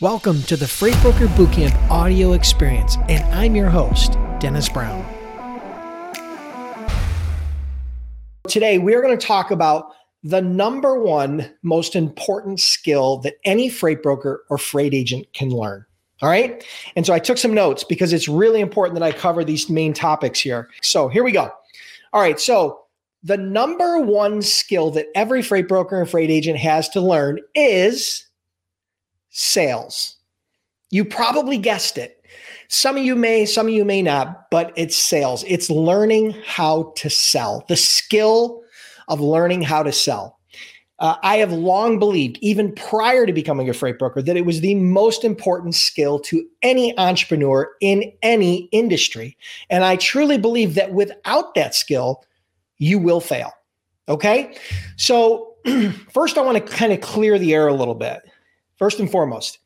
Welcome to the Freight Broker Bootcamp audio experience, and I'm your host, Dennis Brown. Today, we're going to talk about the number one most important skill that any freight broker or freight agent can learn. All right. And so I took some notes because it's really important that I cover these main topics here. So here we go. All right. So the number one skill that every freight broker and freight agent has to learn is sales. You probably guessed it. Some of you may, some of you may not, but it's sales. It's learning how to sell, the skill of learning how to sell. Uh, I have long believed, even prior to becoming a freight broker, that it was the most important skill to any entrepreneur in any industry. And I truly believe that without that skill, you will fail. Okay. So, first, I want to kind of clear the air a little bit first and foremost,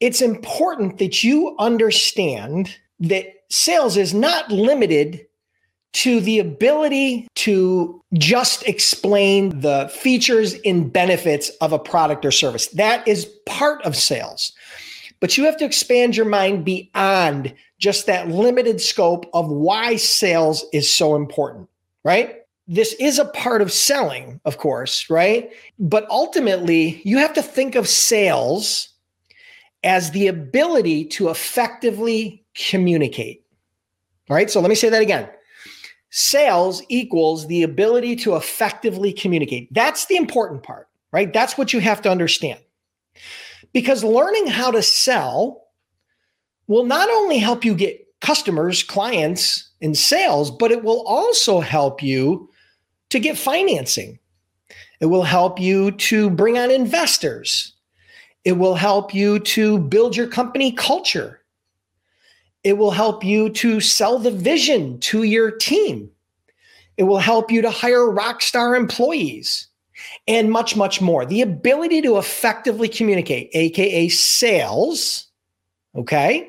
it's important that you understand that sales is not limited to the ability to just explain the features and benefits of a product or service. That is part of sales. But you have to expand your mind beyond just that limited scope of why sales is so important, right? This is a part of selling, of course, right? But ultimately, you have to think of sales as the ability to effectively communicate. All right, so let me say that again. Sales equals the ability to effectively communicate. That's the important part, right? That's what you have to understand. Because learning how to sell will not only help you get customers, clients, and sales, but it will also help you to get financing. It will help you to bring on investors. It will help you to build your company culture. It will help you to sell the vision to your team. It will help you to hire rock star employees and much, much more. The ability to effectively communicate, AKA sales, okay,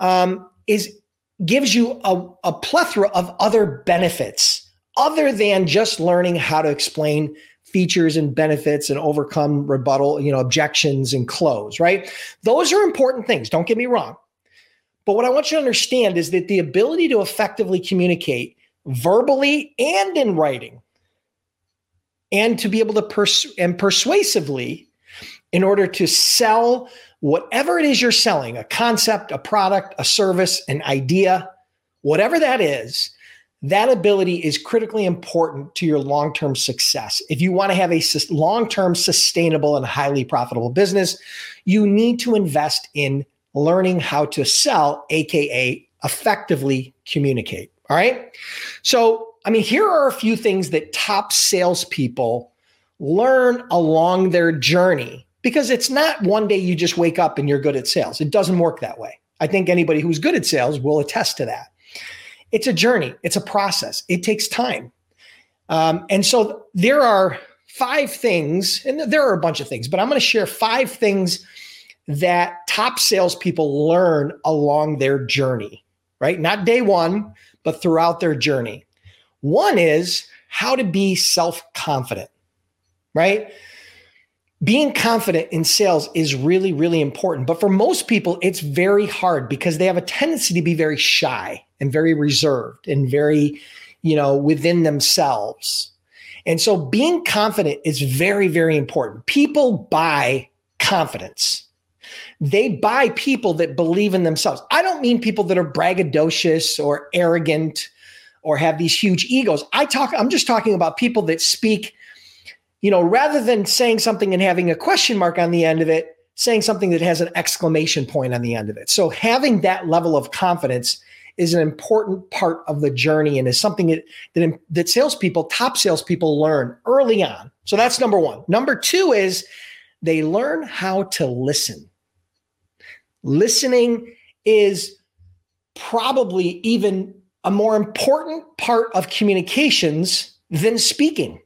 um, is gives you a, a plethora of other benefits other than just learning how to explain features and benefits and overcome rebuttal, you know, objections and close, right? Those are important things. Don't get me wrong. But what I want you to understand is that the ability to effectively communicate verbally and in writing and to be able to pers- and persuasively in order to sell whatever it is you're selling, a concept, a product, a service, an idea, whatever that is, that ability is critically important to your long term success. If you want to have a long term sustainable and highly profitable business, you need to invest in learning how to sell, AKA effectively communicate. All right. So, I mean, here are a few things that top salespeople learn along their journey because it's not one day you just wake up and you're good at sales. It doesn't work that way. I think anybody who's good at sales will attest to that it's a journey, it's a process, it takes time. Um, and so there are five things, and there are a bunch of things, but I'm going to share five things that top salespeople learn along their journey, right? Not day one, but throughout their journey. One is how to be self confident, right? Being confident in sales is really, really important. But for most people, it's very hard because they have a tendency to be very shy and very reserved and very, you know, within themselves. And so being confident is very, very important. People buy confidence. They buy people that believe in themselves. I don't mean people that are braggadocious or arrogant or have these huge egos. I talk, I'm just talking about people that speak, you know, rather than saying something and having a question mark on the end of it, saying something that has an exclamation point on the end of it. So having that level of confidence is an important part of the journey and is something that that, that salespeople, top salespeople, learn early on. So that's number one. Number two is they learn how to listen. Listening is probably even a more important part of communications than speaking.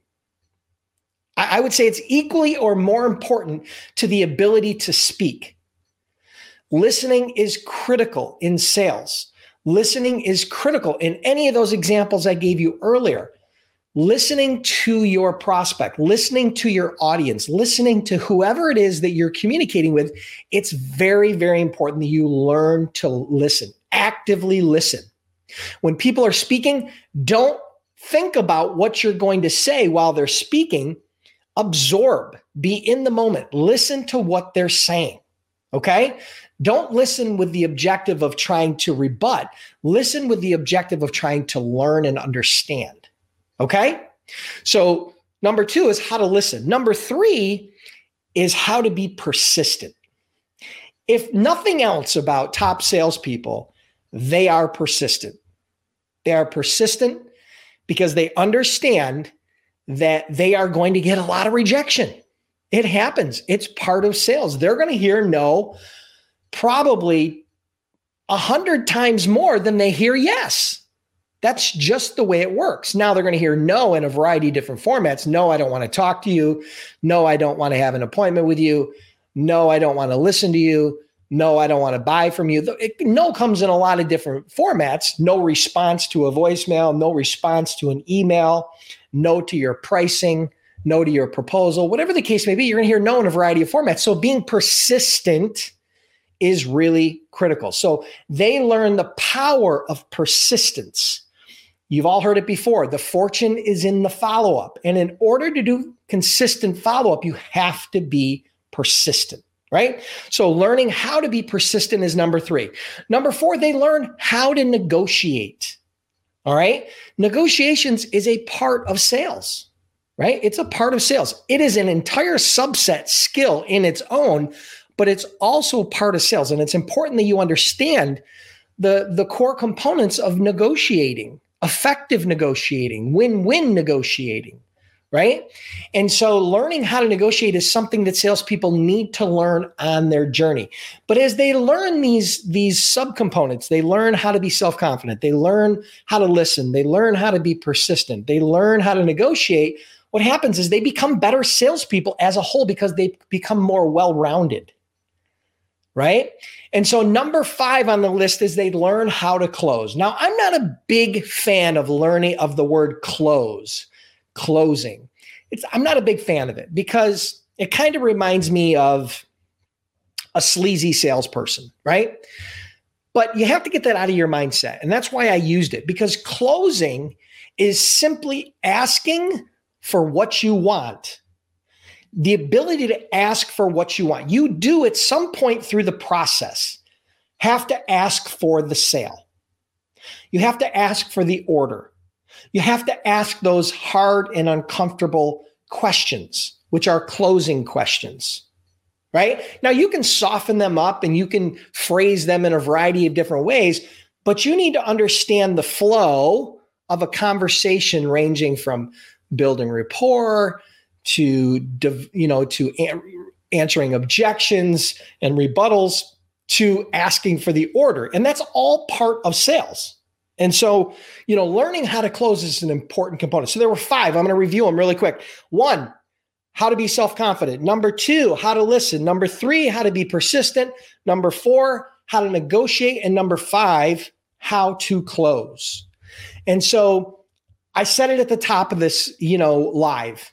I, I would say it's equally or more important to the ability to speak. Listening is critical in sales. Listening is critical in any of those examples I gave you earlier. listening to your prospect, listening to your audience, listening to whoever it is that you're communicating with, it's very, very important that you learn to listen, actively listen. When people are speaking, don't think about what you're going to say while they're speaking. Absorb, be in the moment, listen to what they're saying. Okay. Don't listen with the objective of trying to rebut. Listen with the objective of trying to learn and understand. Okay. So, number two is how to listen. Number three is how to be persistent. If nothing else about top salespeople, they are persistent. They are persistent because they understand that they are going to get a lot of rejection. It happens. It's part of sales. They're going to hear no probably a hundred times more than they hear yes. That's just the way it works. Now they're going to hear no in a variety of different formats. No, I don't want to talk to you. No, I don't want to have an appointment with you. No, I don't want to listen to you. No, I don't want to buy from you. It, no comes in a lot of different formats. No response to a voicemail, no response to an email, no to your pricing, no to your proposal, whatever the case may be. You're going to hear no in a variety of formats. So being persistent is really critical. So they learn the power of persistence. You've all heard it before. The fortune is in the follow up. And in order to do consistent follow up, you have to be persistent, right? So learning how to be persistent is number three. Number four, they learn how to negotiate. All right. Negotiations is a part of sales, right? It's a part of sales. It is an entire subset skill in its own but it's also part of sales. And it's important that you understand the, the core components of negotiating, effective negotiating, win win negotiating, right? And so learning how to negotiate is something that salespeople need to learn on their journey. But as they learn these, these subcomponents, they learn how to be self confident, they learn how to listen, they learn how to be persistent, they learn how to negotiate. What happens is they become better salespeople as a whole because they become more well rounded right? And so number five on the list is they learn how to close. Now, I'm not a big fan of learning of the word close, closing. It's, I'm not a big fan of it because it kind of reminds me of a sleazy salesperson, right? But you have to get that out of your mindset. And that's why I used it because closing is simply asking for what you want the ability to ask for what you want. You do at some point through the process have to ask for the sale. You have to ask for the order. You have to ask those hard and uncomfortable questions, which are closing questions. Right? Now, you can soften them up and you can phrase them in a variety of different ways, but you need to understand the flow of a conversation ranging from building rapport to you know to answering objections and rebuttals to asking for the order and that's all part of sales and so you know learning how to close is an important component. So there were five. I'm going to review them really quick. One how to be self-confident. Number two how to listen. Number three how to be persistent. Number four how to negotiate. And number five how to close. And so i said it at the top of this you know live.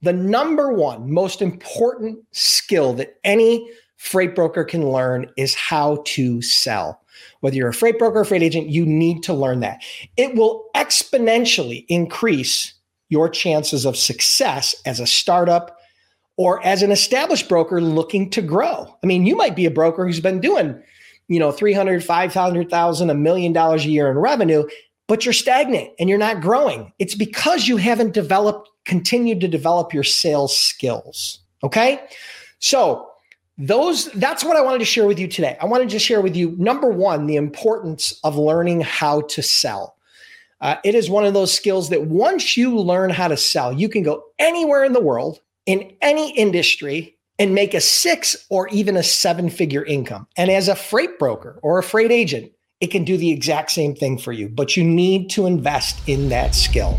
The number one most important skill that any freight broker can learn is how to sell. Whether you're a freight broker or freight agent, you need to learn that. It will exponentially increase your chances of success as a startup or as an established broker looking to grow. I mean, you might be a broker who's been doing, you know, 300, 500,000, a million dollars a year in revenue, but you're stagnant and you're not growing. It's because you haven't developed continued to develop your sales skills. Okay. So, those that's what I wanted to share with you today. I wanted to share with you number one, the importance of learning how to sell. Uh, it is one of those skills that once you learn how to sell, you can go anywhere in the world, in any industry, and make a six or even a seven figure income. And as a freight broker or a freight agent, it can do the exact same thing for you, but you need to invest in that skill.